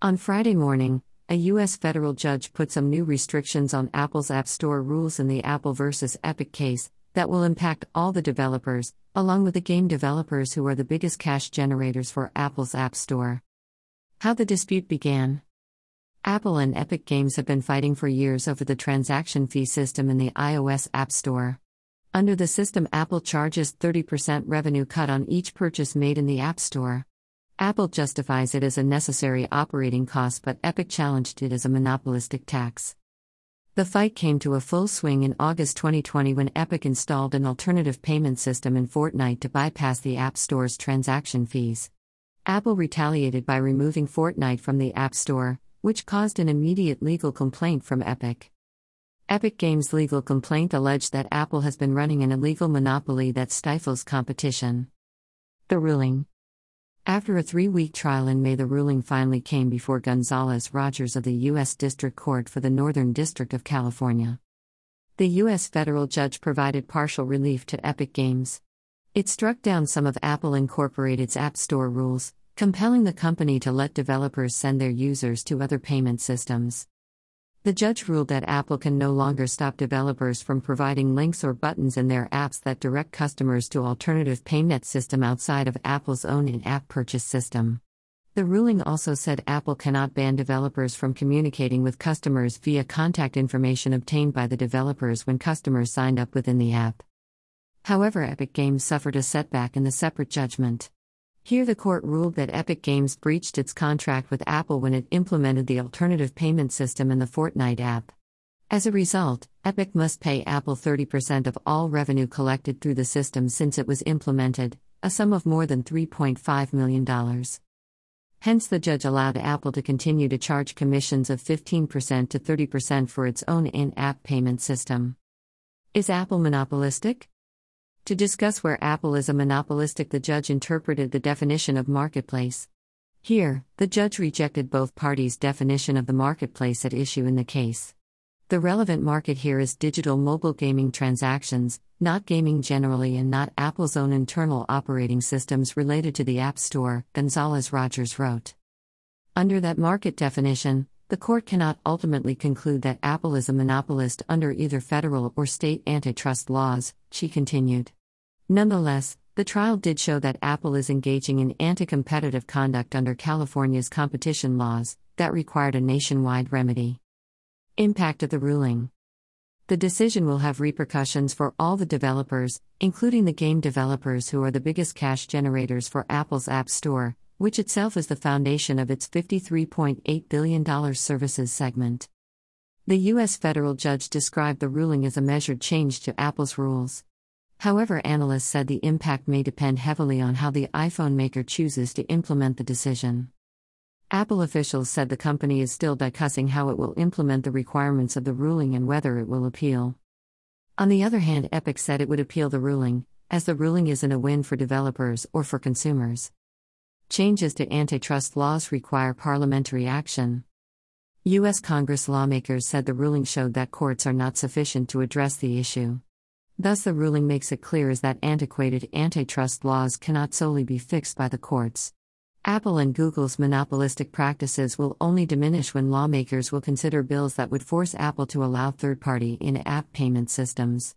On Friday morning, a U.S. federal judge put some new restrictions on Apple's App Store rules in the Apple versus Epic case that will impact all the developers, along with the game developers who are the biggest cash generators for Apple's App Store. How the dispute began Apple and Epic Games have been fighting for years over the transaction fee system in the iOS App Store. Under the system, Apple charges 30% revenue cut on each purchase made in the App Store. Apple justifies it as a necessary operating cost, but Epic challenged it as a monopolistic tax. The fight came to a full swing in August 2020 when Epic installed an alternative payment system in Fortnite to bypass the App Store's transaction fees. Apple retaliated by removing Fortnite from the App Store, which caused an immediate legal complaint from Epic. Epic Games' legal complaint alleged that Apple has been running an illegal monopoly that stifles competition. The ruling after a three week trial in May, the ruling finally came before Gonzalez Rogers of the U.S. District Court for the Northern District of California. The U.S. federal judge provided partial relief to Epic Games. It struck down some of Apple Incorporated's App Store rules, compelling the company to let developers send their users to other payment systems. The judge ruled that Apple can no longer stop developers from providing links or buttons in their apps that direct customers to alternative payment system outside of Apple's own in-app purchase system. The ruling also said Apple cannot ban developers from communicating with customers via contact information obtained by the developers when customers signed up within the app. However, Epic Games suffered a setback in the separate judgment. Here, the court ruled that Epic Games breached its contract with Apple when it implemented the alternative payment system in the Fortnite app. As a result, Epic must pay Apple 30% of all revenue collected through the system since it was implemented, a sum of more than $3.5 million. Hence, the judge allowed Apple to continue to charge commissions of 15% to 30% for its own in app payment system. Is Apple monopolistic? To discuss where Apple is a monopolistic, the judge interpreted the definition of marketplace. Here, the judge rejected both parties' definition of the marketplace at issue in the case. The relevant market here is digital mobile gaming transactions, not gaming generally, and not Apple's own internal operating systems related to the App Store, Gonzalez Rogers wrote. Under that market definition, the court cannot ultimately conclude that Apple is a monopolist under either federal or state antitrust laws, she continued. Nonetheless, the trial did show that Apple is engaging in anti competitive conduct under California's competition laws that required a nationwide remedy. Impact of the ruling The decision will have repercussions for all the developers, including the game developers who are the biggest cash generators for Apple's App Store, which itself is the foundation of its $53.8 billion services segment. The U.S. federal judge described the ruling as a measured change to Apple's rules. However, analysts said the impact may depend heavily on how the iPhone maker chooses to implement the decision. Apple officials said the company is still discussing how it will implement the requirements of the ruling and whether it will appeal. On the other hand, Epic said it would appeal the ruling, as the ruling isn't a win for developers or for consumers. Changes to antitrust laws require parliamentary action. U.S. Congress lawmakers said the ruling showed that courts are not sufficient to address the issue. Thus, the ruling makes it clear is that antiquated antitrust laws cannot solely be fixed by the courts. Apple and Google's monopolistic practices will only diminish when lawmakers will consider bills that would force Apple to allow third party in app payment systems.